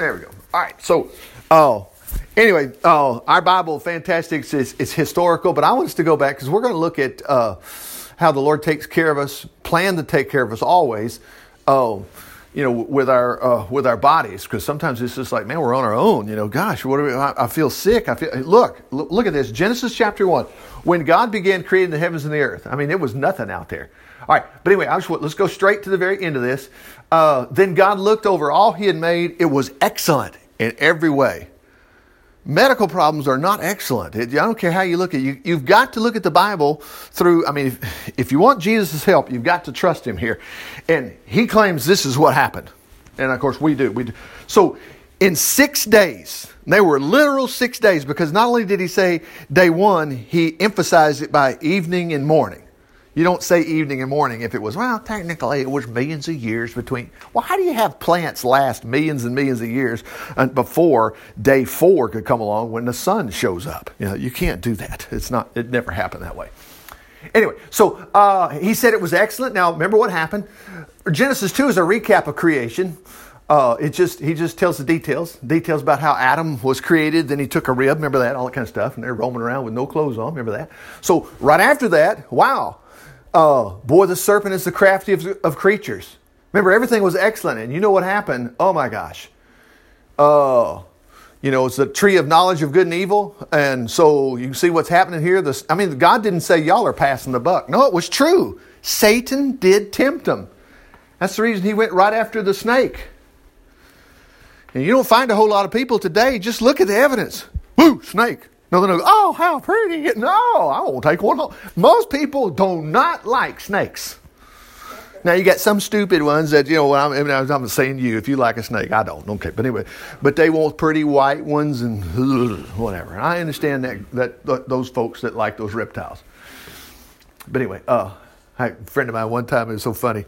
There we go. All right. So, oh, anyway, uh, our Bible, fantastic. is, it's historical, but I want us to go back because we're going to look at uh, how the Lord takes care of us, plan to take care of us always. Oh, you know, with our uh, with our bodies, because sometimes it's just like, man, we're on our own. You know, gosh, what do we? I, I feel sick. I feel. Look, look, look at this. Genesis chapter one. When God began creating the heavens and the earth, I mean, it was nothing out there. All right, but anyway, I just, let's go straight to the very end of this. Uh, then God looked over all He had made; it was excellent in every way. Medical problems are not excellent. It, I don't care how you look at it. You, you've got to look at the Bible through. I mean, if, if you want Jesus' help, you've got to trust Him here. And He claims this is what happened, and of course we do. We do. So in six days, they were literal six days because not only did He say day one, He emphasized it by evening and morning. You don't say evening and morning if it was, well, technically it was millions of years between. Well, how do you have plants last millions and millions of years before day four could come along when the sun shows up? You know, you can't do that. It's not, it never happened that way. Anyway, so uh, he said it was excellent. Now, remember what happened? Genesis 2 is a recap of creation. Uh, it just he just tells the details, details about how Adam was created. Then he took a rib, remember that, all that kind of stuff, and they're roaming around with no clothes on, remember that. So right after that, wow, uh, boy, the serpent is the craftiest of, of creatures. Remember, everything was excellent, and you know what happened? Oh my gosh. Uh, you know, it's the tree of knowledge of good and evil. And so you see what's happening here. This, I mean, God didn't say y'all are passing the buck. No, it was true. Satan did tempt them. That's the reason he went right after the snake. And you don't find a whole lot of people today. Just look at the evidence. Woo, snake. Go, oh, how pretty. No, I won't take one. Most people do not like snakes. Now you got some stupid ones that you know. I'm, I'm saying you, if you like a snake, I don't. Okay, but anyway, but they want pretty white ones and whatever. I understand that, that, that those folks that like those reptiles. But anyway, uh, a friend of mine one time it was so funny.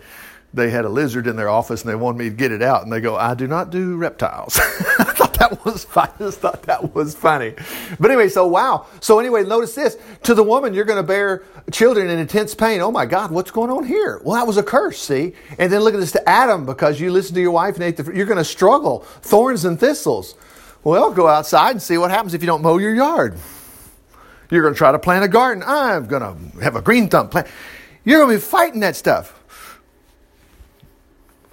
They had a lizard in their office and they wanted me to get it out, and they go, "I do not do reptiles." that was I just thought that was funny. But anyway, so wow. So anyway, notice this. To the woman, you're going to bear children in intense pain. Oh my God, what's going on here? Well, that was a curse, see? And then look at this to Adam, because you listened to your wife and ate the you're going to struggle. Thorns and thistles. Well, go outside and see what happens if you don't mow your yard. You're going to try to plant a garden. I'm going to have a green thumb plant. You're going to be fighting that stuff.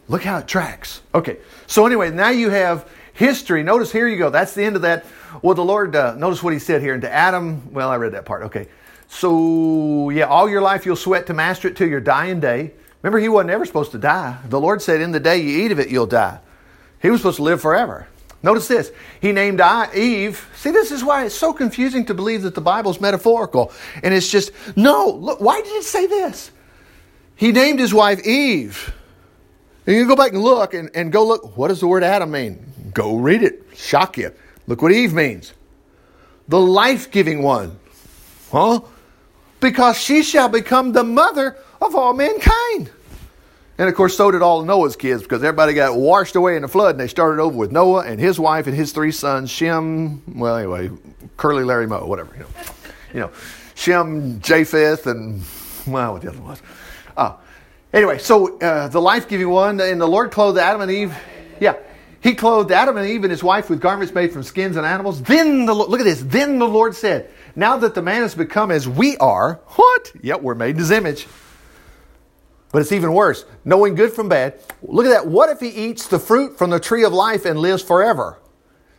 Look how it tracks. Okay. So anyway, now you have history. Notice here you go. That's the end of that. Well, the Lord, uh, notice what he said here. And to Adam, well, I read that part. Okay. So, yeah, all your life you'll sweat to master it till your dying day. Remember, he wasn't ever supposed to die. The Lord said, In the day you eat of it, you'll die. He was supposed to live forever. Notice this. He named Eve. See, this is why it's so confusing to believe that the Bible's metaphorical. And it's just, no, look, why did it say this? He named his wife Eve. And you go back and look and, and go look, what does the word Adam mean? Go read it. Shock you. Look what Eve means. The life giving one. Huh? Because she shall become the mother of all mankind. And of course, so did all Noah's kids because everybody got washed away in the flood and they started over with Noah and his wife and his three sons, Shem, well, anyway, Curly, Larry, Moe, whatever, you know. You know, Shem, Japheth, and, well, what the other was. Uh, anyway, so uh, the life giving one, and the Lord clothed Adam and Eve. Yeah, he clothed Adam and Eve and his wife with garments made from skins and animals. Then the look at this. Then the Lord said, "Now that the man has become as we are, what? Yet we're made in his image." But it's even worse, knowing good from bad. Look at that. What if he eats the fruit from the tree of life and lives forever?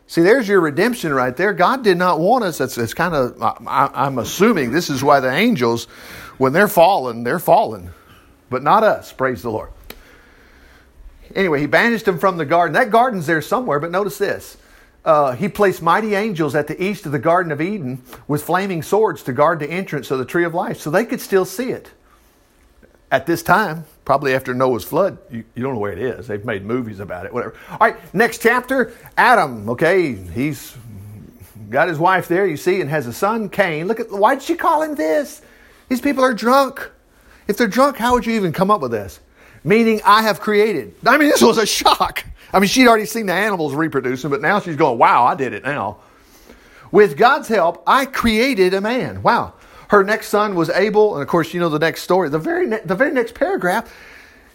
See, there's your redemption right there. God did not want us. It's kind of, I, am assuming this is why the angels, when they're fallen, they're fallen, but not us. Praise the Lord. Anyway, he banished them from the garden. That garden's there somewhere, but notice this. Uh, he placed mighty angels at the east of the Garden of Eden with flaming swords to guard the entrance of the tree of life, so they could still see it. At this time, probably after Noah's flood, you, you don't know where it is. They've made movies about it, whatever. All right, next chapter Adam, okay, he's got his wife there, you see, and has a son, Cain. Look at, why did she call him this? These people are drunk. If they're drunk, how would you even come up with this? Meaning I have created. I mean, this was a shock. I mean, she'd already seen the animals reproducing, but now she's going, wow, I did it now. With God's help, I created a man. Wow. Her next son was Abel, and of course, you know the next story. The very, ne- the very next paragraph,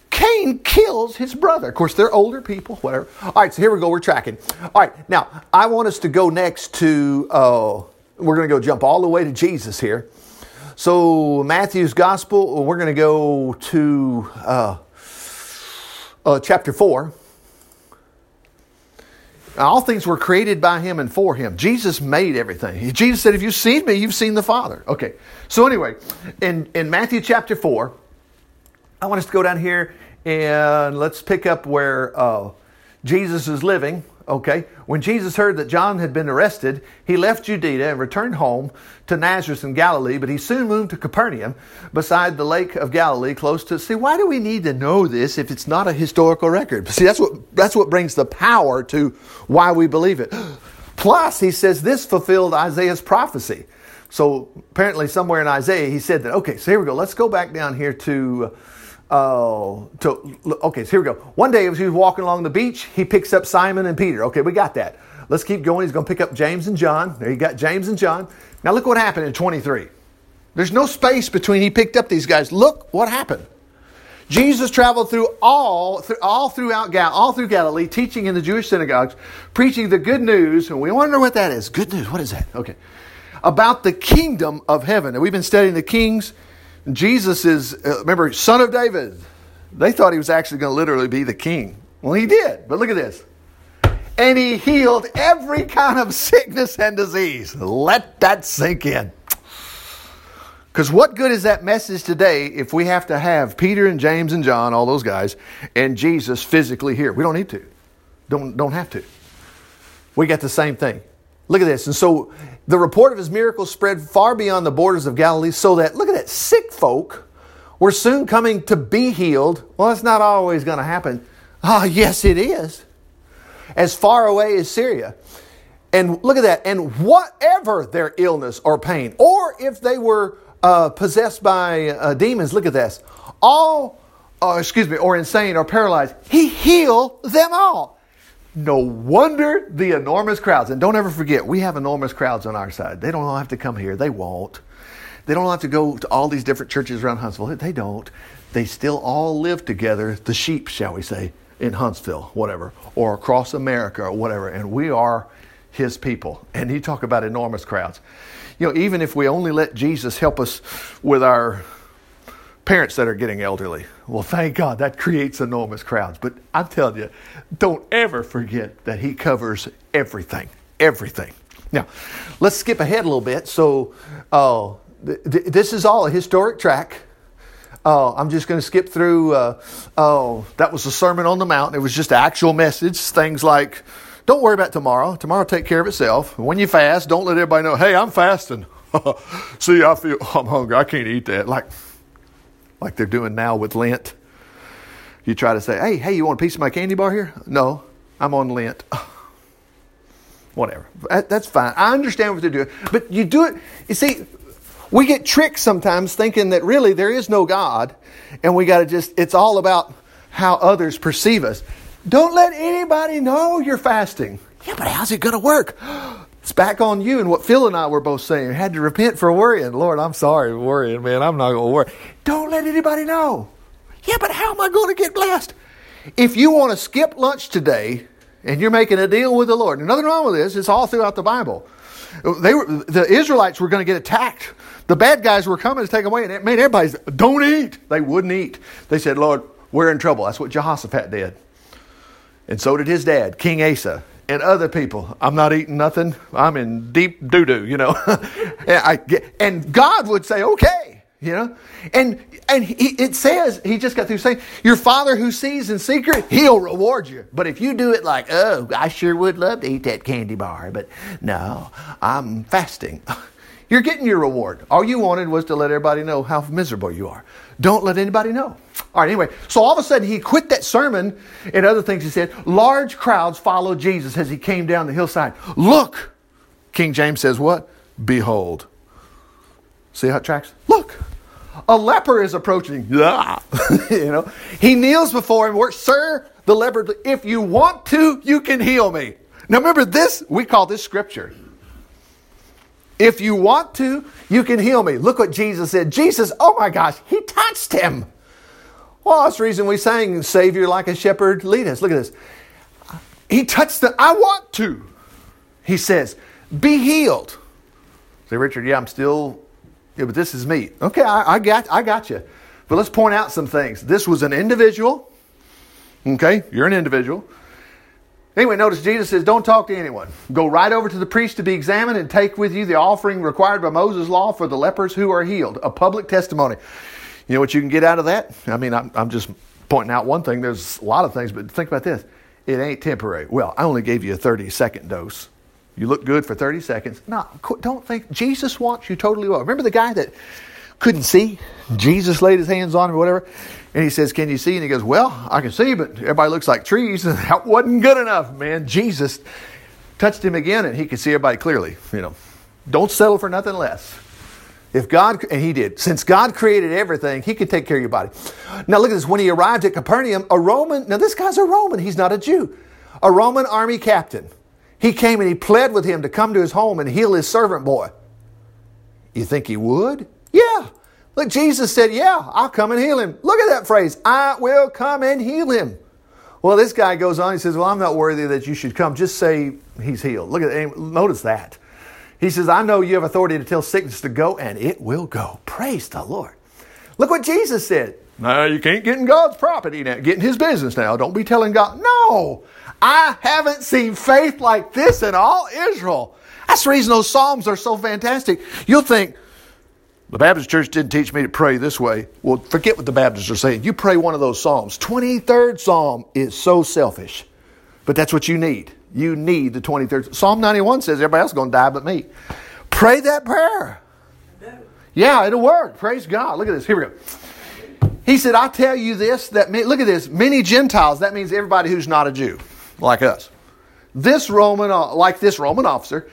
Cain kills his brother. Of course, they're older people, whatever. All right, so here we go. We're tracking. All right, now I want us to go next to, uh, we're going to go jump all the way to Jesus here. So, Matthew's Gospel, we're going to go to uh, uh, chapter 4. All things were created by him and for him. Jesus made everything. Jesus said, If you've seen me, you've seen the Father. Okay. So, anyway, in, in Matthew chapter 4, I want us to go down here and let's pick up where uh, Jesus is living. Okay. When Jesus heard that John had been arrested, he left Judea and returned home to Nazareth in Galilee, but he soon moved to Capernaum beside the lake of Galilee, close to. See, why do we need to know this if it's not a historical record? See, that's what, that's what brings the power to why we believe it. Plus, he says this fulfilled Isaiah's prophecy. So apparently, somewhere in Isaiah, he said that, okay, so here we go. Let's go back down here to Oh, okay, so here we go. One day as he was walking along the beach, he picks up Simon and Peter. Okay, we got that. Let's keep going. He's going to pick up James and John. There you got James and John. Now look what happened in 23. There's no space between he picked up these guys. Look what happened. Jesus traveled through all, through, all throughout Gal, all through Galilee, teaching in the Jewish synagogues, preaching the good news. And we wonder what that is. Good news. What is that? Okay, about the kingdom of heaven. And we've been studying the kings Jesus is, uh, remember, son of David. They thought he was actually going to literally be the king. Well, he did. But look at this. And he healed every kind of sickness and disease. Let that sink in. Because what good is that message today if we have to have Peter and James and John, all those guys, and Jesus physically here? We don't need to. Don't, don't have to. We got the same thing. Look at this. And so the report of his miracles spread far beyond the borders of Galilee, so that, look at that, sick folk were soon coming to be healed. Well, it's not always going to happen. Ah, oh, yes, it is. As far away as Syria. And look at that. And whatever their illness or pain, or if they were uh, possessed by uh, demons, look at this. All, uh, excuse me, or insane or paralyzed, he healed them all. No wonder the enormous crowds. And don't ever forget, we have enormous crowds on our side. They don't all have to come here. They won't. They don't have to go to all these different churches around Huntsville. They don't. They still all live together, the sheep, shall we say, in Huntsville, whatever, or across America or whatever. And we are his people. And you talk about enormous crowds. You know, even if we only let Jesus help us with our parents that are getting elderly. Well, thank God that creates enormous crowds. But I'm telling you, don't ever forget that He covers everything, everything. Now, let's skip ahead a little bit. So, uh, th- th- this is all a historic track. Uh, I'm just going to skip through. Uh, oh, that was the Sermon on the Mount. It was just actual message. Things like, don't worry about tomorrow. Tomorrow take care of itself. When you fast, don't let everybody know, hey, I'm fasting. See, I feel I'm hungry. I can't eat that. Like, like they're doing now with Lent. You try to say, hey, hey, you want a piece of my candy bar here? No, I'm on Lent. Whatever. That, that's fine. I understand what they're doing. But you do it, you see, we get tricked sometimes thinking that really there is no God and we got to just, it's all about how others perceive us. Don't let anybody know you're fasting. Yeah, but how's it going to work? It's back on you and what Phil and I were both saying. Had to repent for worrying. Lord, I'm sorry for worrying, man. I'm not going to worry. Don't let anybody know. Yeah, but how am I going to get blessed? If you want to skip lunch today and you're making a deal with the Lord, nothing wrong with this, it's all throughout the Bible. They were, the Israelites were going to get attacked. The bad guys were coming to take away, and it made everybody don't eat. They wouldn't eat. They said, Lord, we're in trouble. That's what Jehoshaphat did. And so did his dad, King Asa and other people. I'm not eating nothing. I'm in deep doo doo, you know. and God would say, okay, you know. And and he, it says he just got through saying, your Father who sees in secret, He'll reward you. But if you do it like, oh, I sure would love to eat that candy bar, but no, I'm fasting. You're getting your reward. All you wanted was to let everybody know how miserable you are. Don't let anybody know. All right, anyway, so all of a sudden he quit that sermon and other things he said. Large crowds followed Jesus as he came down the hillside. Look, King James says, what? Behold. See how it tracks? Look, a leper is approaching. Yeah. you know, he kneels before him. Sir, the leper, if you want to, you can heal me. Now remember this, we call this scripture. If you want to, you can heal me. Look what Jesus said. Jesus, oh my gosh, he touched him. Well, that's the reason we sang Savior like a shepherd lead us. Look at this. He touched the, I want to. He says, be healed. Say, Richard, yeah, I'm still, yeah, but this is me. Okay, I, I got, I got you. But let's point out some things. This was an individual. Okay, you're an individual. Anyway, notice Jesus says, Don't talk to anyone. Go right over to the priest to be examined and take with you the offering required by Moses' law for the lepers who are healed, a public testimony. You know what you can get out of that? I mean, I'm, I'm just pointing out one thing. There's a lot of things, but think about this it ain't temporary. Well, I only gave you a 30 second dose. You look good for 30 seconds. No, don't think Jesus wants you totally well. Remember the guy that couldn't see? Jesus laid his hands on him or whatever. And he says, Can you see? And he goes, Well, I can see, but everybody looks like trees. And that wasn't good enough, man. Jesus touched him again and he could see everybody clearly. You know, don't settle for nothing less. If God, and he did, since God created everything, he could take care of your body. Now look at this. When he arrived at Capernaum, a Roman, now this guy's a Roman, he's not a Jew, a Roman army captain. He came and he pled with him to come to his home and heal his servant boy. You think he would? Yeah. Look, Jesus said, Yeah, I'll come and heal him. Look at that phrase, I will come and heal him. Well, this guy goes on, he says, Well, I'm not worthy that you should come. Just say he's healed. Look at that. Notice that. He says, I know you have authority to tell sickness to go, and it will go. Praise the Lord. Look what Jesus said. No, you can't get in God's property now. Get in his business now. Don't be telling God. No, I haven't seen faith like this in all Israel. That's the reason those Psalms are so fantastic. You'll think, the Baptist church didn't teach me to pray this way. Well, forget what the Baptists are saying. You pray one of those Psalms. 23rd Psalm is so selfish, but that's what you need. You need the 23rd. Psalm 91 says everybody else is going to die but me. Pray that prayer. Yeah, it'll work. Praise God. Look at this. Here we go. He said, I tell you this, that, me, look at this, many Gentiles, that means everybody who's not a Jew, like us. This Roman, like this Roman officer,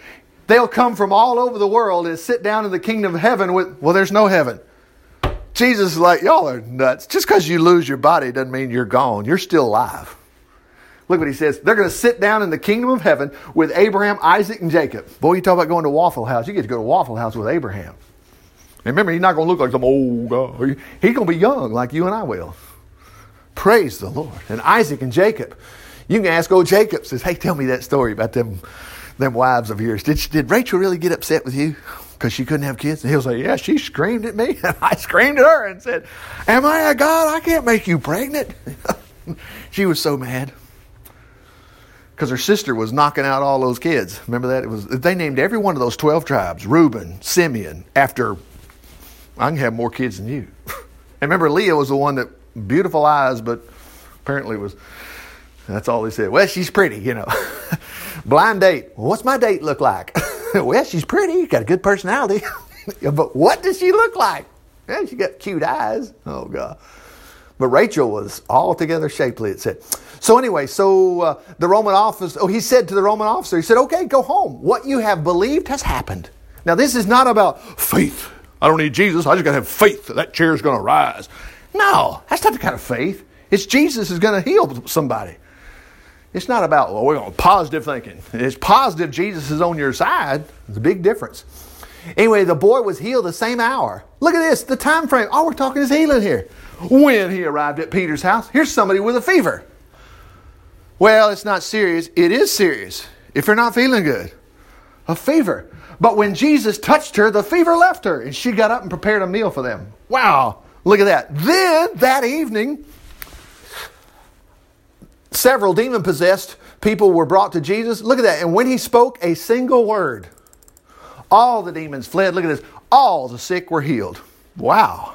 They'll come from all over the world and sit down in the kingdom of heaven with, well, there's no heaven. Jesus is like, y'all are nuts. Just because you lose your body doesn't mean you're gone. You're still alive. Look what he says. They're going to sit down in the kingdom of heaven with Abraham, Isaac, and Jacob. Boy, you talk about going to Waffle House. You get to go to Waffle House with Abraham. And remember, he's not going to look like some old guy. He's going to be young like you and I will. Praise the Lord. And Isaac and Jacob. You can ask old Jacob, says, hey, tell me that story about them them wives of yours. Did, did Rachel really get upset with you because she couldn't have kids? And he'll say, Yeah, she screamed at me. And I screamed at her and said, Am I a God? I can't make you pregnant. she was so mad because her sister was knocking out all those kids. Remember that? It was they named every one of those twelve tribes Reuben, Simeon. After I can have more kids than you. and remember, Leah was the one that beautiful eyes, but apparently was. That's all they said. Well, she's pretty, you know. Blind date. What's my date look like? well, she's pretty, got a good personality. but what does she look like? Yeah, she got cute eyes. Oh, God. But Rachel was altogether shapely, it said. So, anyway, so uh, the Roman officer, oh, he said to the Roman officer, he said, okay, go home. What you have believed has happened. Now, this is not about faith. I don't need Jesus. I just got to have faith that that chair is going to rise. No, that's not the kind of faith. It's Jesus is going to heal somebody. It's not about, well, we're going positive thinking. It's positive Jesus is on your side. It's a big difference. Anyway, the boy was healed the same hour. Look at this, the time frame. All we're talking is healing here. When he arrived at Peter's house, here's somebody with a fever. Well, it's not serious. It is serious if you're not feeling good. A fever. But when Jesus touched her, the fever left her, and she got up and prepared a meal for them. Wow, look at that. Then that evening, several demon possessed people were brought to Jesus. Look at that. And when he spoke a single word, all the demons fled. Look at this. All the sick were healed. Wow.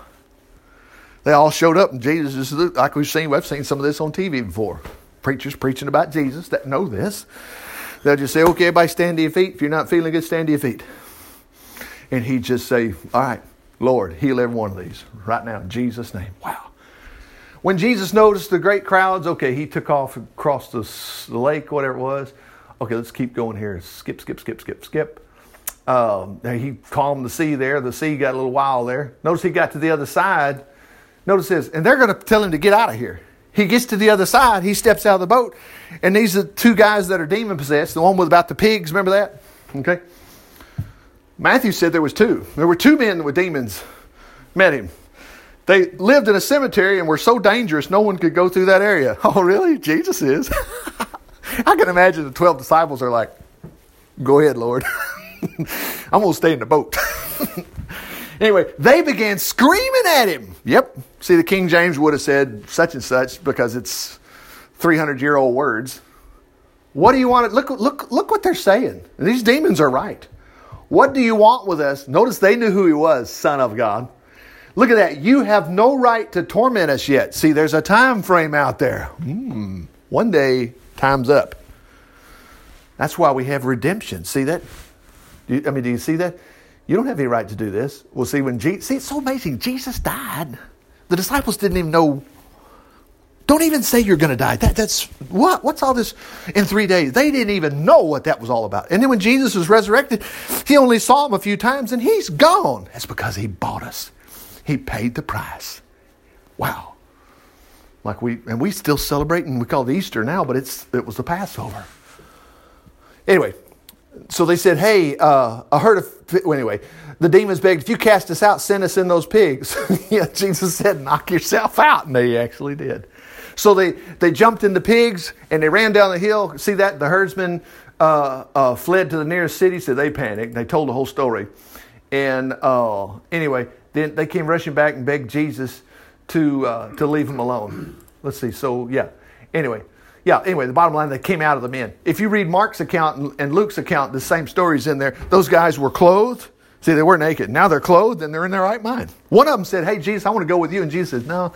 They all showed up, and Jesus is like we've seen. We've seen some of this on TV before. Preachers preaching about Jesus that know this. They'll just say, "Okay, everybody, stand to your feet. If you're not feeling good, stand to your feet." And he'd just say, "All right, Lord, heal every one of these right now in Jesus' name." Wow. When Jesus noticed the great crowds, okay, he took off across the, lake, whatever it was. Okay, let's keep going here. Skip, skip, skip, skip, skip. Um, he calmed the sea there. The sea got a little wild there. Notice he got to the other side. Notice this, and they're going to tell him to get out of here. He gets to the other side. He steps out of the boat, and these are two guys that are demon possessed. The one with about the pigs. Remember that? Okay. Matthew said there was two. There were two men with demons met him. They lived in a cemetery and were so dangerous no one could go through that area. Oh, really? Jesus is. I can imagine the 12 disciples are like, Go ahead, Lord. I'm going to stay in the boat. anyway, they began screaming at him. Yep. See, the King James would have said such and such because it's 300 year old words. What do you want? Look, look, look what they're saying. These demons are right. What do you want with us? Notice they knew who he was, Son of God. Look at that. You have no right to torment us yet. See, there's a time frame out there. Hmm. One day, time's up. That's why we have redemption. See that? You, I mean, do you see that? You don't have any right to do this. Well, see, when Jesus, see, it's so amazing. Jesus died. The disciples didn't even know. Don't even say you're going to die. That, that's what? What's all this in three days? They didn't even know what that was all about. And then when Jesus was resurrected, he only saw them a few times and he's gone. That's because he bought us. He paid the price. Wow. Like we, and we still celebrate, and we call it Easter now, but it's, it was the Passover. Anyway, so they said, Hey, uh, a herd of, well, anyway, the demons begged, If you cast us out, send us in those pigs. yeah, Jesus said, Knock yourself out. And they actually did. So they, they jumped in the pigs and they ran down the hill. See that? The herdsmen uh, uh, fled to the nearest city, so they panicked. They told the whole story. And uh, anyway, then they came rushing back and begged Jesus to, uh, to leave them alone. Let's see. So, yeah. Anyway, yeah, anyway, the bottom line, they came out of the men. If you read Mark's account and Luke's account, the same story's in there. Those guys were clothed. See, they were naked. Now they're clothed and they're in their right mind. One of them said, Hey, Jesus, I want to go with you. And Jesus said, No,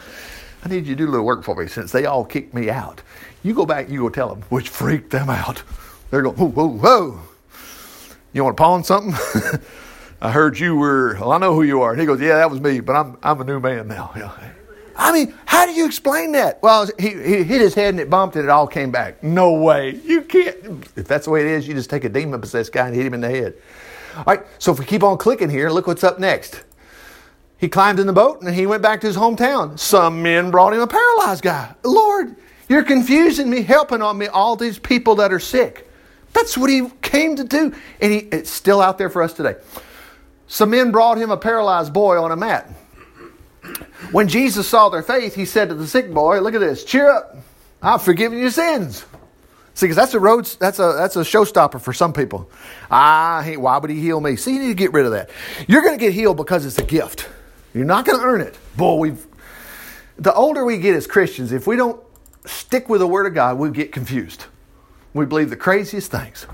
I need you to do a little work for me since they all kicked me out. You go back, you go tell them, which freaked them out. They're going, Whoa, whoa, whoa. You want to pawn something? I heard you were, well, I know who you are. And he goes, Yeah, that was me, but I'm, I'm a new man now. I mean, how do you explain that? Well, he, he hit his head and it bumped and it all came back. No way. You can't. If that's the way it is, you just take a demon possessed guy and hit him in the head. All right, so if we keep on clicking here, look what's up next. He climbed in the boat and he went back to his hometown. Some men brought him a paralyzed guy. Lord, you're confusing me, helping on me, all these people that are sick. That's what he came to do. And he, it's still out there for us today. Some men brought him a paralyzed boy on a mat. When Jesus saw their faith, he said to the sick boy, Look at this, cheer up. I've forgiven your sins. See, because that's a road, that's a that's a showstopper for some people. Ah, hey, why would he heal me? See, you need to get rid of that. You're going to get healed because it's a gift. You're not going to earn it. Boy, we've the older we get as Christians, if we don't stick with the Word of God, we get confused. We believe the craziest things.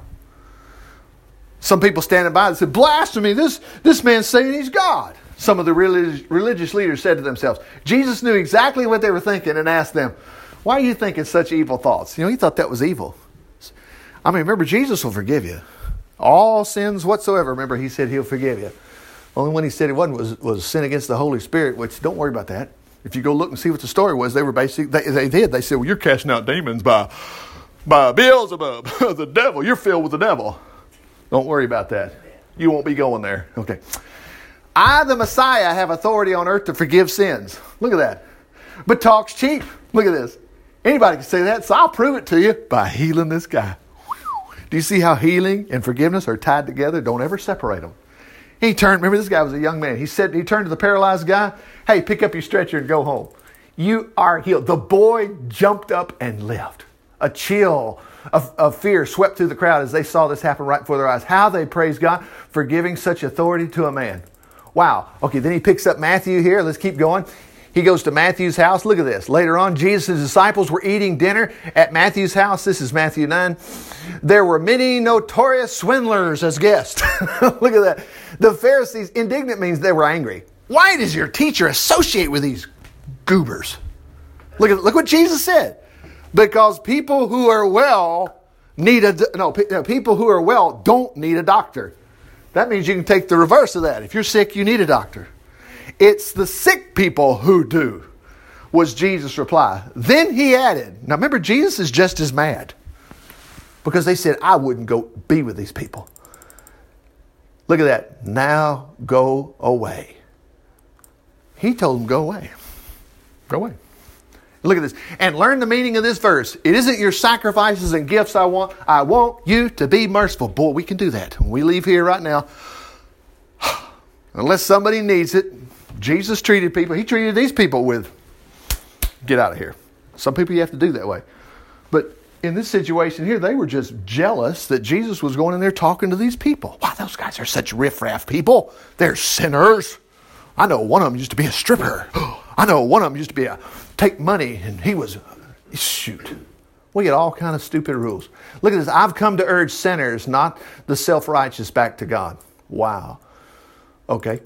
Some people standing by and say, "Blasphemy! This this man's saying he's God." some of the religious, religious leaders said to themselves. Jesus knew exactly what they were thinking and asked them, Why are you thinking such evil thoughts? You know, he thought that was evil. I mean, remember, Jesus will forgive you. All sins whatsoever. Remember, he said he'll forgive you. Only one he said it wasn't was, was sin against the Holy Spirit, which don't worry about that. If you go look and see what the story was, they were basically, they, they did. They said, Well, you're casting out demons by, by Beelzebub, the devil. You're filled with the devil. Don't worry about that. You won't be going there. Okay. I, the Messiah, have authority on earth to forgive sins. Look at that. But talk's cheap. Look at this. Anybody can say that, so I'll prove it to you by healing this guy. Do you see how healing and forgiveness are tied together? Don't ever separate them. He turned, remember this guy was a young man. He said, he turned to the paralyzed guy, hey, pick up your stretcher and go home. You are healed. The boy jumped up and left. A chill of, of fear swept through the crowd as they saw this happen right before their eyes. How they praised God for giving such authority to a man. Wow. Okay, then he picks up Matthew here. Let's keep going. He goes to Matthew's house. Look at this. Later on, Jesus' disciples were eating dinner at Matthew's house. This is Matthew 9. There were many notorious swindlers as guests. Look at that. The Pharisees, indignant means they were angry. Why does your teacher associate with these goobers? Look at look what Jesus said. Because people who are well need a no people who are well don't need a doctor. That means you can take the reverse of that. If you're sick, you need a doctor. It's the sick people who do, was Jesus' reply. Then he added, now remember, Jesus is just as mad because they said, I wouldn't go be with these people. Look at that. Now go away. He told them, go away. Go away. Look at this. And learn the meaning of this verse. It isn't your sacrifices and gifts I want. I want you to be merciful. Boy, we can do that. When we leave here right now, unless somebody needs it, Jesus treated people, he treated these people with, get out of here. Some people you have to do that way. But in this situation here, they were just jealous that Jesus was going in there talking to these people. Wow, those guys are such riffraff people. They're sinners. I know one of them used to be a stripper. I know one of them used to be a take money, and he was shoot. We get all kind of stupid rules. Look at this. I've come to urge sinners, not the self-righteous, back to God. Wow. Okay.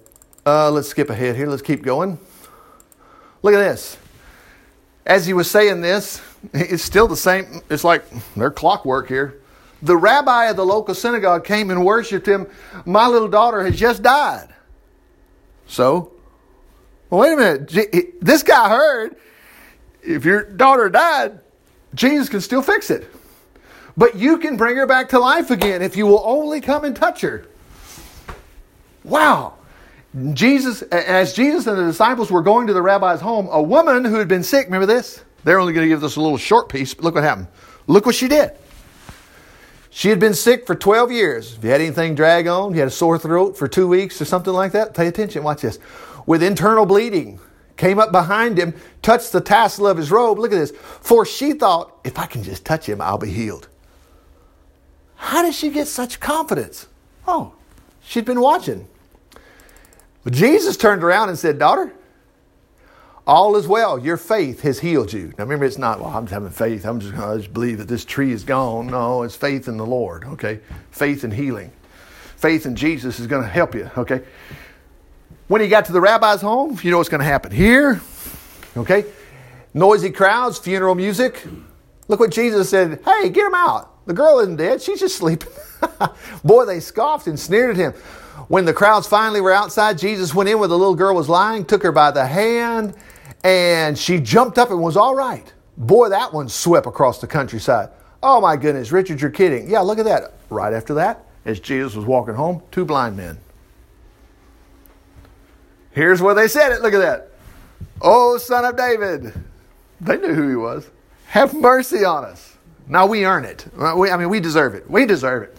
Uh, let's skip ahead here. Let's keep going. Look at this. As he was saying this, it's still the same. It's like they're clockwork here. The rabbi of the local synagogue came and worshiped him. My little daughter has just died. So, well, wait a minute. This guy heard if your daughter died, Jesus can still fix it. But you can bring her back to life again if you will only come and touch her. Wow. Jesus, as Jesus and the disciples were going to the rabbi's home, a woman who had been sick, remember this? They're only going to give us a little short piece, but look what happened. Look what she did. She had been sick for 12 years. If you had anything drag on, you had a sore throat for two weeks or something like that, pay attention. Watch this. With internal bleeding, came up behind him, touched the tassel of his robe. Look at this. For she thought, if I can just touch him, I'll be healed. How did she get such confidence? Oh, she'd been watching. But Jesus turned around and said, Daughter, all is well. Your faith has healed you. Now remember, it's not, well, I'm just having faith. I'm just going to believe that this tree is gone. No, it's faith in the Lord, okay? Faith in healing. Faith in Jesus is going to help you, okay? When he got to the rabbi's home, you know what's going to happen. Here, okay? Noisy crowds, funeral music. Look what Jesus said. Hey, get him out. The girl isn't dead. She's just sleeping. Boy, they scoffed and sneered at him. When the crowds finally were outside, Jesus went in where the little girl was lying, took her by the hand, and she jumped up and was all right. Boy, that one swept across the countryside. Oh my goodness, Richard, you're kidding. Yeah, look at that. Right after that, as Jesus was walking home, two blind men. Here's where they said it. Look at that. Oh, son of David. They knew who he was. Have mercy on us. Now we earn it. I mean, we deserve it. We deserve it.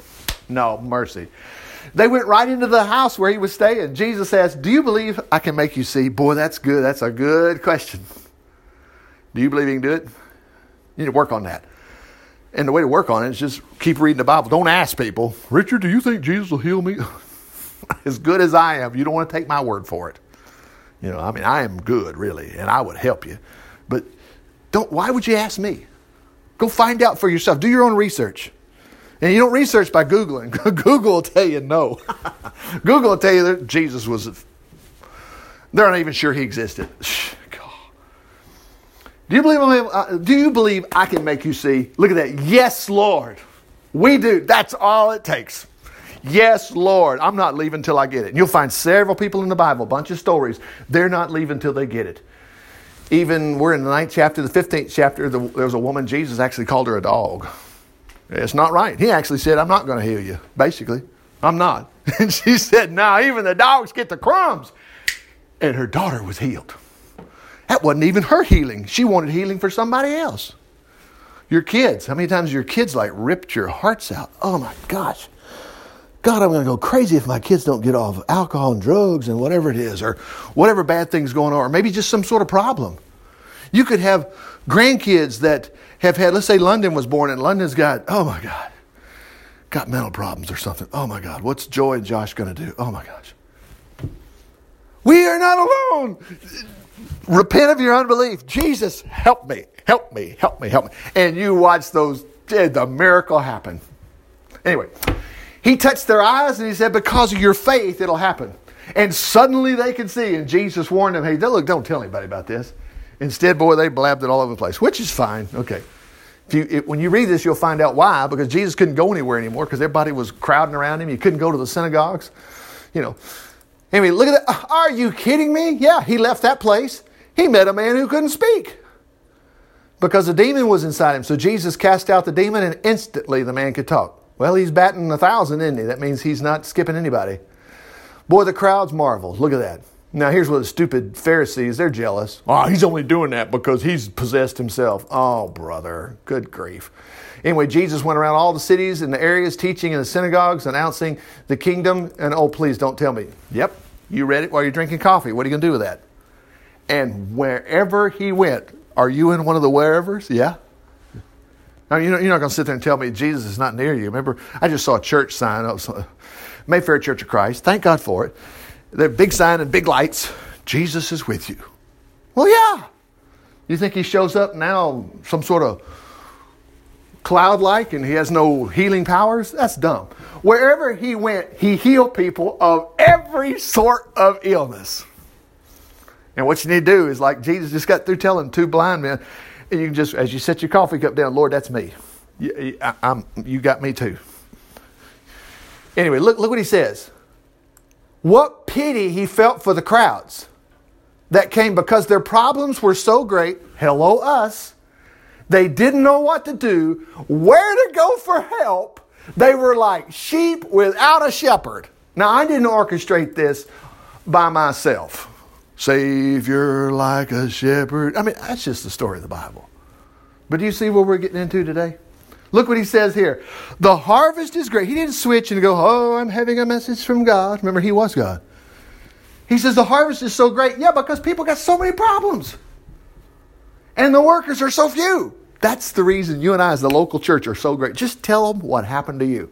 No, mercy. They went right into the house where he was staying. Jesus asked, Do you believe I can make you see? Boy, that's good. That's a good question. Do you believe he can do it? You need to work on that. And the way to work on it is just keep reading the Bible. Don't ask people, Richard, do you think Jesus will heal me? as good as I am, you don't want to take my word for it. You know, I mean, I am good, really, and I would help you. But don't, why would you ask me? Go find out for yourself. Do your own research. And you don't research by Googling. Google will tell you no. Google will tell you that Jesus was, they're not even sure he existed. God. Do you believe, uh, do you believe I can make you see? Look at that. Yes, Lord. We do. That's all it takes. Yes, Lord. I'm not leaving till I get it. And you'll find several people in the Bible, a bunch of stories. They're not leaving till they get it. Even we're in the ninth chapter, the 15th chapter, the, there was a woman, Jesus actually called her a dog. It's not right. He actually said, I'm not going to heal you, basically. I'm not. And she said, Now, even the dogs get the crumbs. And her daughter was healed. That wasn't even her healing. She wanted healing for somebody else. Your kids, how many times your kids like ripped your hearts out? Oh my gosh. God, I'm going to go crazy if my kids don't get off alcohol and drugs and whatever it is, or whatever bad thing's going on, or maybe just some sort of problem. You could have grandkids that have had, let's say London was born and London's got, oh my God, got mental problems or something. Oh my God, what's Joy and Josh going to do? Oh my gosh. We are not alone. Repent of your unbelief. Jesus, help me, help me, help me, help me. And you watch those, the miracle happen. Anyway, he touched their eyes and he said, Because of your faith, it'll happen. And suddenly they can see. And Jesus warned them, Hey, look, don't tell anybody about this. Instead, boy, they blabbed it all over the place, which is fine. Okay. If you, when you read this, you'll find out why, because Jesus couldn't go anywhere anymore because everybody was crowding around him. He couldn't go to the synagogues. You know. Anyway, look at that. Uh, are you kidding me? Yeah, he left that place. He met a man who couldn't speak because a demon was inside him. So Jesus cast out the demon, and instantly the man could talk. Well, he's batting a thousand, isn't he? That means he's not skipping anybody. Boy, the crowds marveled. Look at that. Now, here's what the stupid Pharisees, they're jealous. Oh, he's only doing that because he's possessed himself. Oh, brother, good grief. Anyway, Jesus went around all the cities and the areas teaching in the synagogues, announcing the kingdom. And oh, please don't tell me. Yep, You read it while you're drinking coffee. What are you going to do with that? And wherever he went, are you in one of the wherevers? Yeah. Now, you know, you're not going to sit there and tell me Jesus is not near you. Remember, I just saw a church sign, of Mayfair Church of Christ. Thank God for it. The big sign and big lights. Jesus is with you. Well, yeah. You think he shows up now, some sort of cloud like, and he has no healing powers? That's dumb. Wherever he went, he healed people of every sort of illness. And what you need to do is, like Jesus just got through telling two blind men, and you can just, as you set your coffee cup down, Lord, that's me. You, I, you got me too. Anyway, look, look what he says. What pity he felt for the crowds that came because their problems were so great. Hello, us. They didn't know what to do, where to go for help. They were like sheep without a shepherd. Now, I didn't orchestrate this by myself. Savior like a shepherd. I mean, that's just the story of the Bible. But do you see what we're getting into today? Look what he says here. The harvest is great. He didn't switch and go, Oh, I'm having a message from God. Remember, he was God. He says, The harvest is so great. Yeah, because people got so many problems. And the workers are so few. That's the reason you and I, as the local church, are so great. Just tell them what happened to you.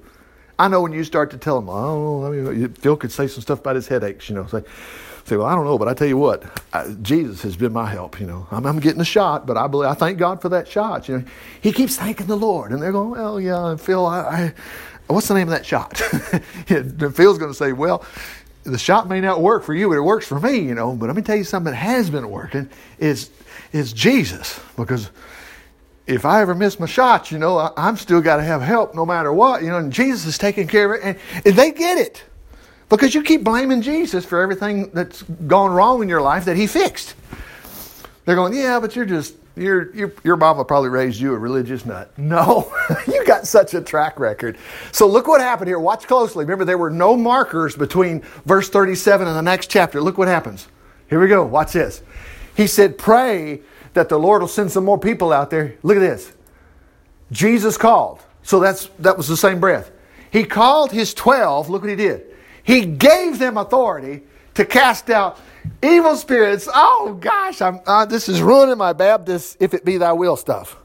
I know when you start to tell them, oh, I mean, Phil could say some stuff about his headaches, you know, say, say, well, I don't know, but I tell you what, I, Jesus has been my help. You know, I'm, I'm, getting a shot, but I believe I thank God for that shot. You know, he keeps thanking the Lord, and they're going, well, yeah, Phil, I, I what's the name of that shot? Phil's going to say, well, the shot may not work for you, but it works for me. You know, but let me tell you something that has been working is is Jesus because if I ever miss my shot, you know, I, am still got to have help no matter what, you know, and Jesus is taking care of it, and, and they get it. Because you keep blaming Jesus for everything that's gone wrong in your life that he fixed. They're going, yeah, but you're just, your, your, your mama probably raised you a religious nut. No, you got such a track record. So look what happened here. Watch closely. Remember, there were no markers between verse 37 and the next chapter. Look what happens. Here we go. Watch this. He said, pray that the Lord will send some more people out there. Look at this. Jesus called. So that's that was the same breath. He called his 12. Look what he did. He gave them authority to cast out evil spirits. Oh gosh, I'm, uh, this is ruining my Baptist if it be thy will stuff.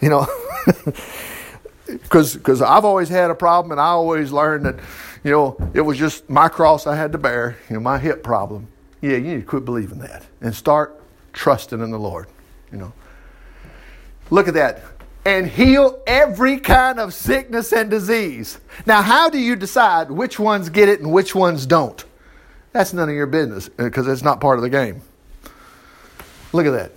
You know, because I've always had a problem and I always learned that, you know, it was just my cross I had to bear, you know, my hip problem. Yeah, you need to quit believing that and start trusting in the Lord, you know. Look at that and heal every kind of sickness and disease. Now, how do you decide which ones get it and which ones don't? That's none of your business uh, because it's not part of the game. Look at that.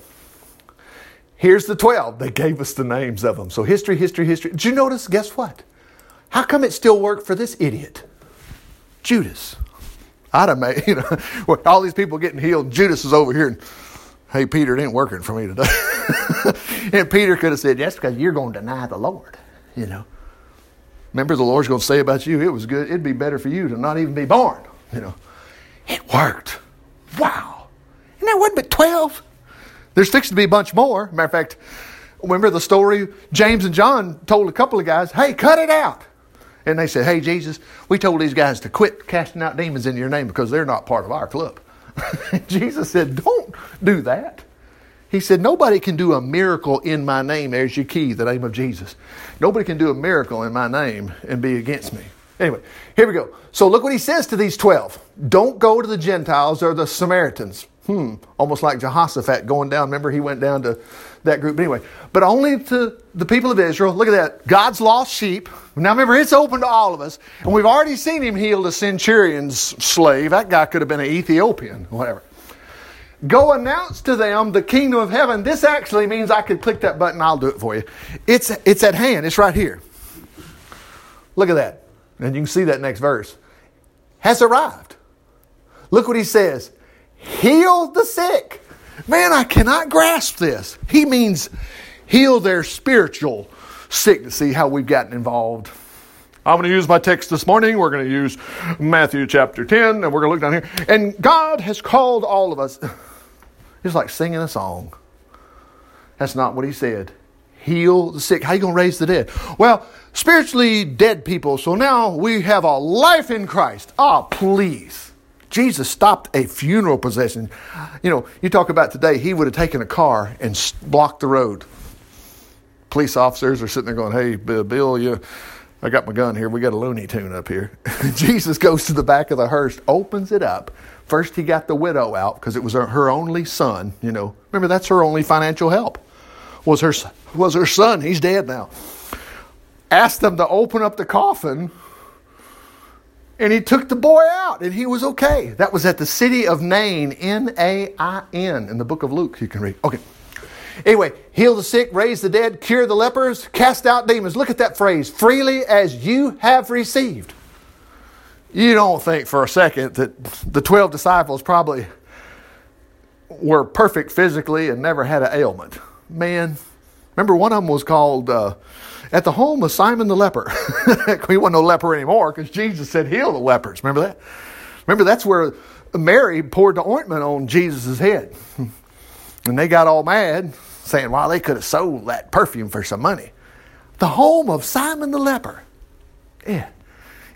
Here's the 12. They gave us the names of them. So, history, history, history. Did you notice? Guess what? How come it still worked for this idiot? Judas. I'd have made, you know, all these people getting healed. Judas is over here and hey, Peter, it ain't working for me today. and Peter could have said, that's because you're going to deny the Lord, you know. Remember, the Lord's going to say about you, it was good. It'd be better for you to not even be born, you know. It worked. Wow. And there wasn't but 12. There's fixing to be a bunch more. Matter of fact, remember the story James and John told a couple of guys, hey, cut it out. And they said, hey, Jesus, we told these guys to quit casting out demons in your name because they're not part of our club. Jesus said, Don't do that. He said, Nobody can do a miracle in my name. There's your key, the name of Jesus. Nobody can do a miracle in my name and be against me. Anyway, here we go. So look what he says to these 12. Don't go to the Gentiles or the Samaritans. Hmm, almost like Jehoshaphat going down. Remember, he went down to that group anyway. But only to the people of Israel. Look at that. God's lost sheep. Now remember, it's open to all of us. And we've already seen him heal the centurion's slave. That guy could have been an Ethiopian, whatever. Go announce to them the kingdom of heaven. This actually means I could click that button, I'll do it for you. It's, it's at hand, it's right here. Look at that. And you can see that next verse. Has arrived. Look what he says heal the sick. Man, I cannot grasp this. He means heal their spiritual sickness. See how we've gotten involved. I'm going to use my text this morning. We're going to use Matthew chapter 10, and we're going to look down here. And God has called all of us. It's like singing a song. That's not what he said. Heal the sick. How you going to raise the dead? Well, spiritually dead people. So now we have a life in Christ. Ah, oh, please. Jesus stopped a funeral procession. You know, you talk about today, he would have taken a car and blocked the road. Police officers are sitting there going, Hey, Bill, you, I got my gun here. We got a Looney Tune up here. Jesus goes to the back of the hearse, opens it up. First, he got the widow out because it was her only son. You know, remember that's her only financial help. Was her was her son? He's dead now. Asked them to open up the coffin and he took the boy out and he was okay. That was at the city of Nain, N A I N, in the book of Luke, you can read. Okay. Anyway, heal the sick, raise the dead, cure the lepers, cast out demons. Look at that phrase freely as you have received. You don't think for a second that the 12 disciples probably were perfect physically and never had an ailment. Man, remember one of them was called. Uh, at the home of Simon the leper. he wasn't no leper anymore because Jesus said, heal the lepers. Remember that? Remember, that's where Mary poured the ointment on Jesus' head. And they got all mad, saying, well, they could have sold that perfume for some money. The home of Simon the leper. Yeah.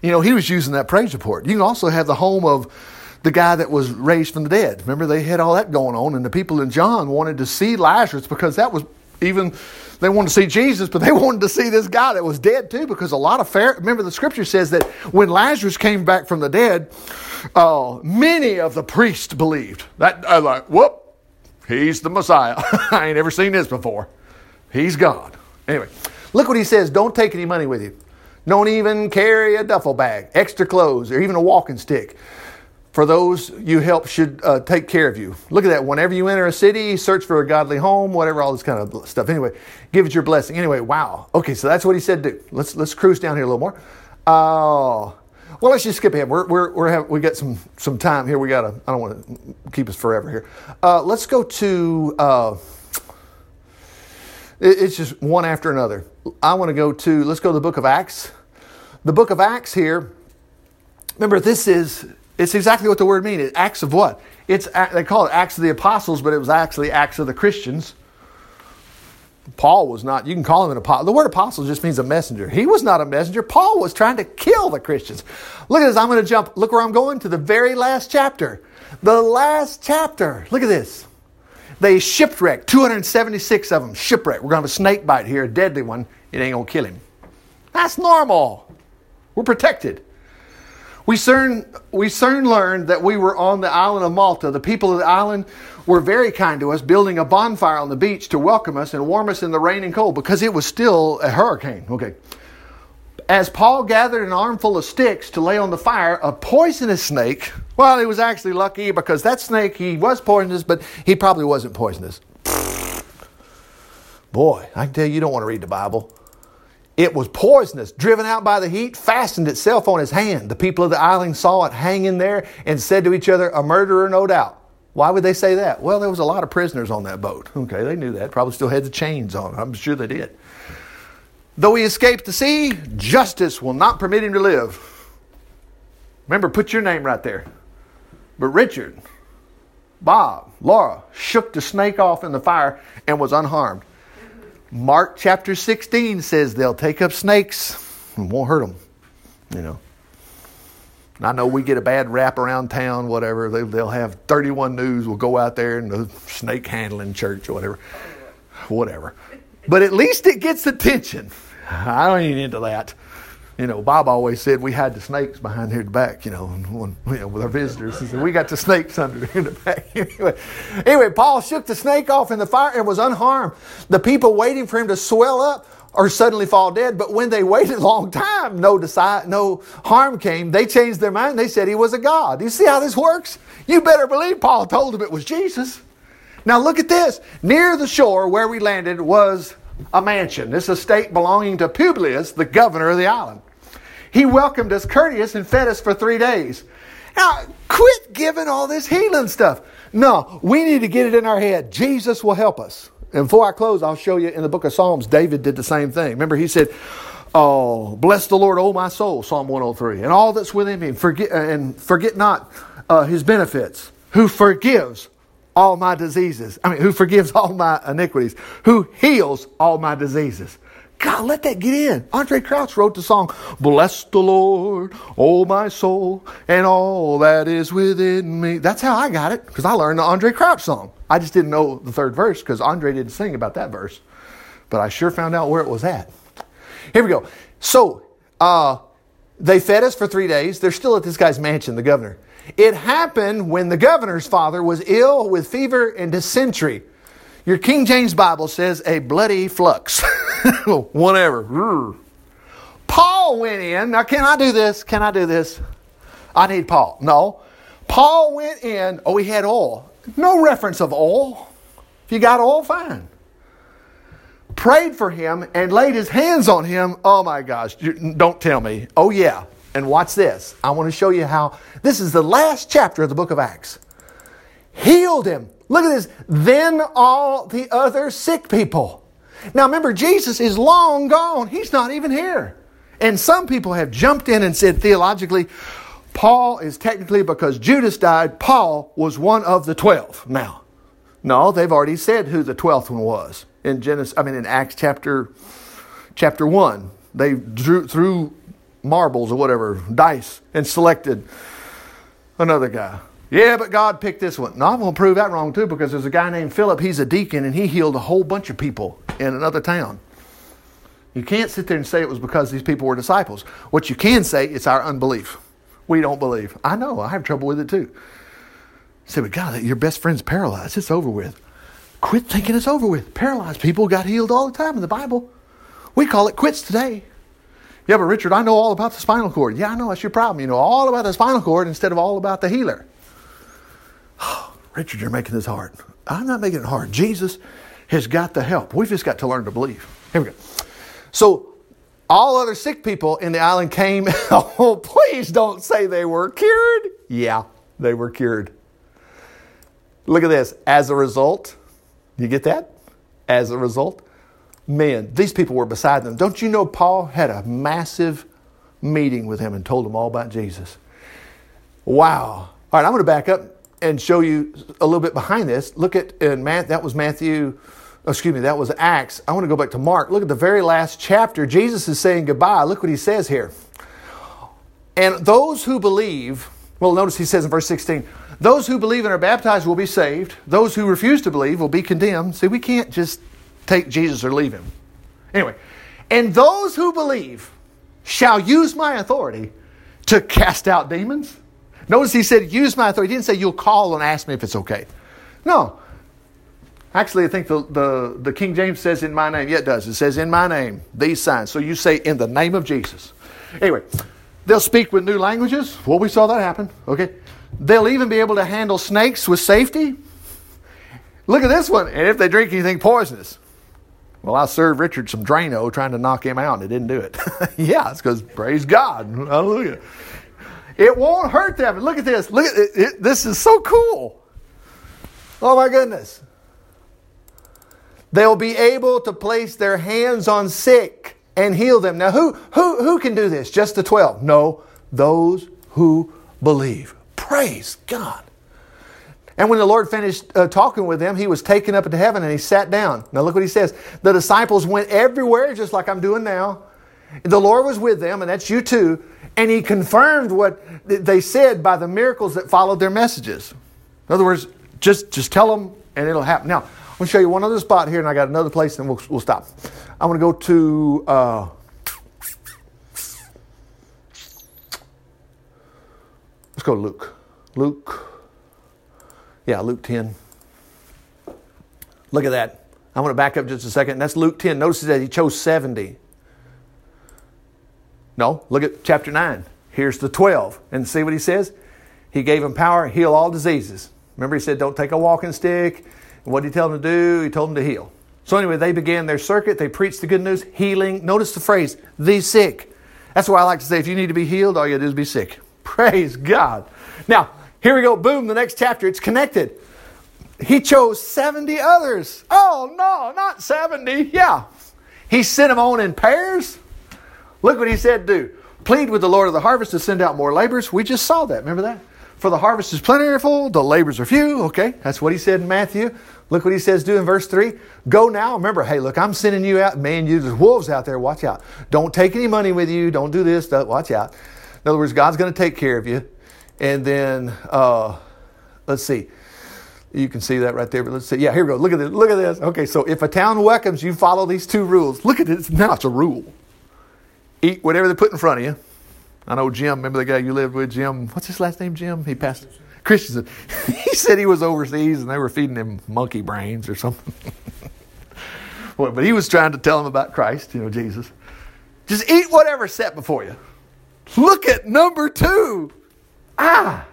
You know, he was using that praise report. You can also have the home of the guy that was raised from the dead. Remember, they had all that going on, and the people in John wanted to see Lazarus because that was even they wanted to see Jesus, but they wanted to see this guy that was dead too, because a lot of fair. Remember, the scripture says that when Lazarus came back from the dead, uh, many of the priests believed. That I uh, like, whoop, he's the Messiah. I ain't ever seen this before. He's God. Anyway, look what he says. Don't take any money with you. Don't even carry a duffel bag, extra clothes, or even a walking stick for those you help should uh, take care of you. Look at that. Whenever you enter a city, search for a godly home, whatever, all this kind of stuff. Anyway, give it your blessing. Anyway, wow. Okay, so that's what he said do. Let's let's cruise down here a little more. Uh, well, let's just skip ahead. We're, we're, we're have, we got some some time here. We got to. I don't want to keep us forever here. Uh, let's go to. Uh, it, it's just one after another. I want to go to. Let's go to the book of Acts. The book of Acts here. Remember, this is it's exactly what the word means. Acts of what? It's they call it acts of the apostles, but it was actually acts of the Christians. Paul was not. You can call him an apostle. The word apostle just means a messenger. He was not a messenger. Paul was trying to kill the Christians. Look at this. I'm going to jump. Look where I'm going to the very last chapter. The last chapter. Look at this. They shipwrecked. 276 of them shipwrecked. We're going to have a snake bite here, a deadly one. It ain't going to kill him. That's normal. We're protected. We soon, we soon learned that we were on the island of Malta. The people of the island were very kind to us, building a bonfire on the beach to welcome us and warm us in the rain and cold because it was still a hurricane. Okay. As Paul gathered an armful of sticks to lay on the fire, a poisonous snake, well, he was actually lucky because that snake, he was poisonous, but he probably wasn't poisonous. Boy, I can tell you, you don't want to read the Bible. It was poisonous, driven out by the heat, fastened itself on his hand. The people of the island saw it hanging there and said to each other, A murderer, no doubt. Why would they say that? Well, there was a lot of prisoners on that boat. Okay, they knew that. Probably still had the chains on. I'm sure they did. Though he escaped the sea, justice will not permit him to live. Remember, put your name right there. But Richard, Bob, Laura shook the snake off in the fire and was unharmed. Mark chapter 16 says they'll take up snakes and won't hurt them. You know. I know we get a bad rap around town, whatever. They, will have 31 News We'll go out there and the snake handling church or whatever. Whatever. But at least it gets attention. I don't even into that you know, Bob always said we had the snakes behind here at the back, you know, when, you know with our visitors. He said, we got the snakes under here in the back. anyway, anyway, Paul shook the snake off in the fire and was unharmed. The people waiting for him to swell up or suddenly fall dead. But when they waited a long time, no, decide, no harm came. They changed their mind. They said he was a god. You see how this works? You better believe Paul told them it was Jesus. Now look at this. Near the shore where we landed was a mansion. This estate belonging to Publius, the governor of the island. He welcomed us courteous and fed us for three days. Now, quit giving all this healing stuff. No, we need to get it in our head. Jesus will help us. And before I close, I'll show you in the book of Psalms, David did the same thing. Remember, he said, Oh, bless the Lord, O my soul, Psalm 103, and all that's within me, forget, and forget not uh, his benefits, who forgives all my diseases. I mean, who forgives all my iniquities, who heals all my diseases. God, let that get in. Andraé Crouch wrote the song, Bless the Lord, oh my soul, and all that is within me. That's how I got it, because I learned the Andraé Crouch song. I just didn't know the third verse, because Andraé didn't sing about that verse. But I sure found out where it was at. Here we go. So, uh, they fed us for three days. They're still at this guy's mansion, the governor. It happened when the governor's father was ill with fever and dysentery. Your King James Bible says a bloody flux. Whatever. Paul went in. Now, can I do this? Can I do this? I need Paul. No. Paul went in. Oh, he had oil. No reference of oil. If you got oil, fine. Prayed for him and laid his hands on him. Oh my gosh. Don't tell me. Oh, yeah. And watch this. I want to show you how this is the last chapter of the book of Acts. Healed him. Look at this. Then all the other sick people. Now remember, Jesus is long gone. He's not even here. And some people have jumped in and said theologically, Paul is technically because Judas died, Paul was one of the twelve. Now, no, they've already said who the twelfth one was in Genesis. I mean, in Acts chapter chapter one, they drew threw marbles or whatever dice and selected another guy. Yeah, but God picked this one. No, I'm going to prove that wrong too because there's a guy named Philip. He's a deacon and he healed a whole bunch of people in another town. You can't sit there and say it was because these people were disciples. What you can say, it's our unbelief. We don't believe. I know, I have trouble with it too. Say, but God, your best friend's paralyzed. It's over with. Quit thinking it's over with. Paralyzed people got healed all the time in the Bible. We call it quits today. Yeah, but Richard, I know all about the spinal cord. Yeah, I know that's your problem. You know all about the spinal cord instead of all about the healer. Richard, you're making this hard. I'm not making it hard. Jesus has got the help. We've just got to learn to believe. Here we go. So, all other sick people in the island came. oh, please don't say they were cured. Yeah, they were cured. Look at this. As a result, you get that? As a result, man, these people were beside them. Don't you know Paul had a massive meeting with him and told him all about Jesus? Wow. All right, I'm going to back up and show you a little bit behind this. Look at in Matt, that was Matthew, oh, excuse me, that was Acts. I want to go back to Mark. Look at the very last chapter. Jesus is saying goodbye. Look what he says here. And those who believe, well, notice he says in verse 16, those who believe and are baptized will be saved. Those who refuse to believe will be condemned. See, we can't just take Jesus or leave him. Anyway, and those who believe shall use my authority to cast out demons Notice he said, use my authority. He didn't say you'll call and ask me if it's okay. No. Actually, I think the, the, the King James says in my name. Yeah, it does. It says in my name, these signs. So you say in the name of Jesus. Anyway, they'll speak with new languages. Well, we saw that happen. Okay. They'll even be able to handle snakes with safety. Look at this one. And if they drink anything poisonous. Well, I served Richard some Drano trying to knock him out, and it didn't do it. yeah, it's because praise God. Hallelujah. It won't hurt them. Look at this. Look at it, it, this is so cool. Oh my goodness. They'll be able to place their hands on sick and heal them. Now, who, who, who can do this? Just the 12? No, those who believe. Praise God. And when the Lord finished uh, talking with them, he was taken up into heaven and he sat down. Now, look what he says. The disciples went everywhere, just like I'm doing now. The Lord was with them, and that's you too, and he confirmed what they said by the miracles that followed their messages. In other words, just, just tell them and it'll happen. Now, I'm going to show you one other spot here, and I got another place, and we'll, we'll stop. I'm going to go to. Uh, let's go to Luke. Luke. Yeah, Luke 10. Look at that. I'm going to back up just a second. That's Luke 10. Notice that he chose 70. No, look at chapter 9. Here's the 12. And see what he says? He gave them power, to heal all diseases. Remember, he said, don't take a walking stick. And what did he tell them to do? He told them to heal. So, anyway, they began their circuit. They preached the good news, healing. Notice the phrase, the sick. That's why I like to say, if you need to be healed, all you do is be sick. Praise God. Now, here we go. Boom, the next chapter. It's connected. He chose 70 others. Oh, no, not 70. Yeah. He sent them on in pairs. Look what he said do. Plead with the Lord of the harvest to send out more laborers. We just saw that. Remember that? For the harvest is plentiful, the labors are few. Okay, that's what he said in Matthew. Look what he says do in verse 3. Go now. Remember, hey, look, I'm sending you out. Man, you, there's wolves out there. Watch out. Don't take any money with you. Don't do this. Don't, watch out. In other words, God's going to take care of you. And then, uh, let's see. You can see that right there. But let's see. Yeah, here we go. Look at this. Look at this. Okay, so if a town welcomes you, follow these two rules. Look at this. Now it's a rule. Eat whatever they put in front of you. I know Jim. Remember the guy you lived with, Jim? What's his last name? Jim. He passed. Christensen. he said he was overseas and they were feeding him monkey brains or something. well, but he was trying to tell him about Christ, you know, Jesus. Just eat whatever's set before you. Look at number two. Ah,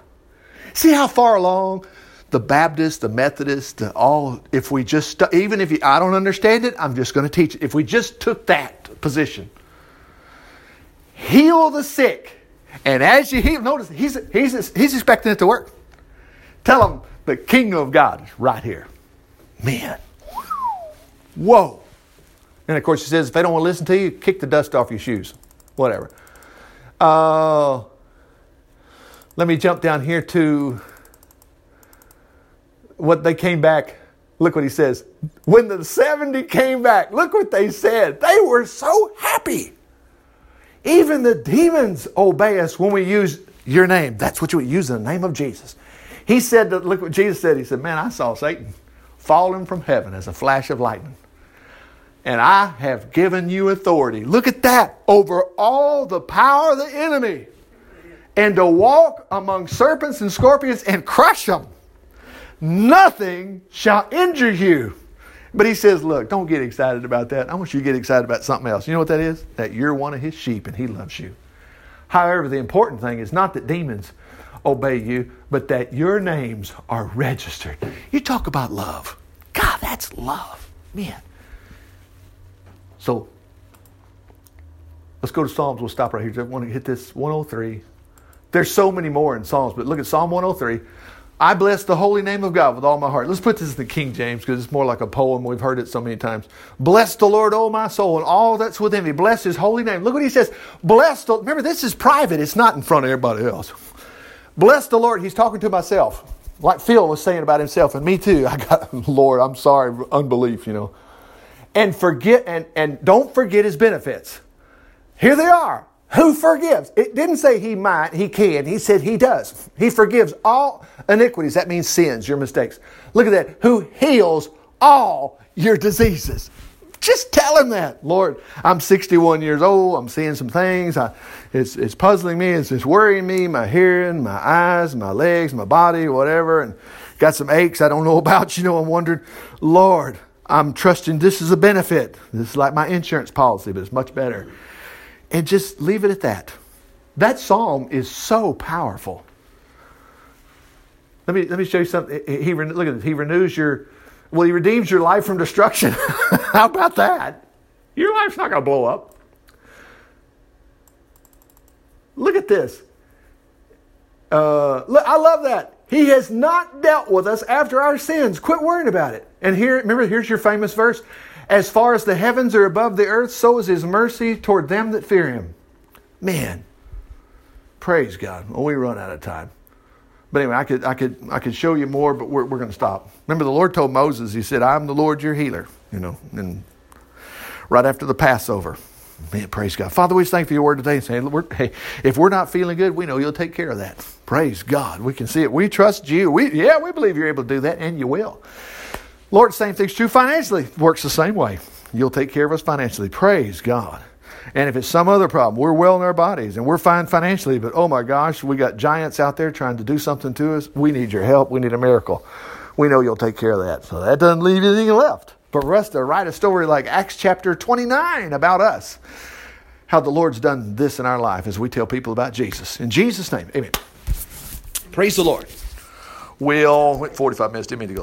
see how far along the Baptist, the Methodist, the all, if we just, even if you, I don't understand it, I'm just going to teach it. If we just took that position, heal the sick. And as you heal, notice he's, he's, he's expecting it to work. Tell them the kingdom of God is right here. Man. Whoa. And of course, he says, if they don't want to listen to you, kick the dust off your shoes. Whatever. Uh, let me jump down here to what they came back. Look what he says. When the 70 came back, look what they said. They were so happy. Even the demons obey us when we use your name. That's what you would use in the name of Jesus. He said, that, look what Jesus said. He said, Man, I saw Satan falling from heaven as a flash of lightning. And I have given you authority. Look at that over all the power of the enemy. And to walk among serpents and scorpions and crush them. Nothing shall injure you. But he says, Look, don't get excited about that. I want you to get excited about something else. You know what that is? That you're one of his sheep and he loves you. However, the important thing is not that demons obey you, but that your names are registered. You talk about love. God, that's love. Man. So let's go to Psalms. We'll stop right here. I want to hit this 103. There's so many more in Psalms, but look at Psalm 103. I bless the holy name of God with all my heart. Let's put this in the King James because it's more like a poem. We've heard it so many times. Bless the Lord, O my soul, and all that's within me. Bless his holy name. Look what he says. Bless the, remember, this is private. It's not in front of everybody else. Bless the Lord. He's talking to myself. Like Phil was saying about himself, and me too. I got, Lord, I'm sorry, unbelief, you know. And forget, and, and don't forget his benefits. Here they are. Who forgives? It didn't say he might, he can. He said he does. He forgives all iniquities. That means sins, your mistakes. Look at that. Who heals all your diseases. Just tell him that. Lord, I'm 61 years old. I'm seeing some things. I, it's, it's puzzling me. It's, it's worrying me. My hearing, my eyes, my legs, my body, whatever. And got some aches I don't know about. You know, I'm wondering, Lord, I'm trusting this is a benefit. This is like my insurance policy, but it's much better. And just leave it at that. That psalm is so powerful. Let me, let me show you something. He, look at this. He renews your well, he redeems your life from destruction. How about that? Your life's not going to blow up. Look at this. Uh, look, I love that. He has not dealt with us after our sins. Quit worrying about it. And here, remember, here's your famous verse. As far as the heavens are above the earth, so is his mercy toward them that fear him. Man, praise God. Well, we run out of time. But anyway, I could, I could, I could show you more, but we're, we're going to stop. Remember, the Lord told Moses, He said, "I'm the Lord your healer." You know, and right after the Passover, man, praise God. Father, we thank for your word today. Say, hey, if we're not feeling good, we know you'll take care of that. Praise God. We can see it. We trust you. We, yeah, we believe you're able to do that, and you will. Lord, same thing's true financially. Works the same way. You'll take care of us financially. Praise God. And if it's some other problem, we're well in our bodies and we're fine financially, but oh my gosh, we got giants out there trying to do something to us. We need your help. We need a miracle. We know you'll take care of that. So that doesn't leave anything left. But for us to write a story like Acts chapter 29 about us, how the Lord's done this in our life as we tell people about Jesus. In Jesus' name, amen. Praise the Lord. Will, 45 minutes, didn't mean to go.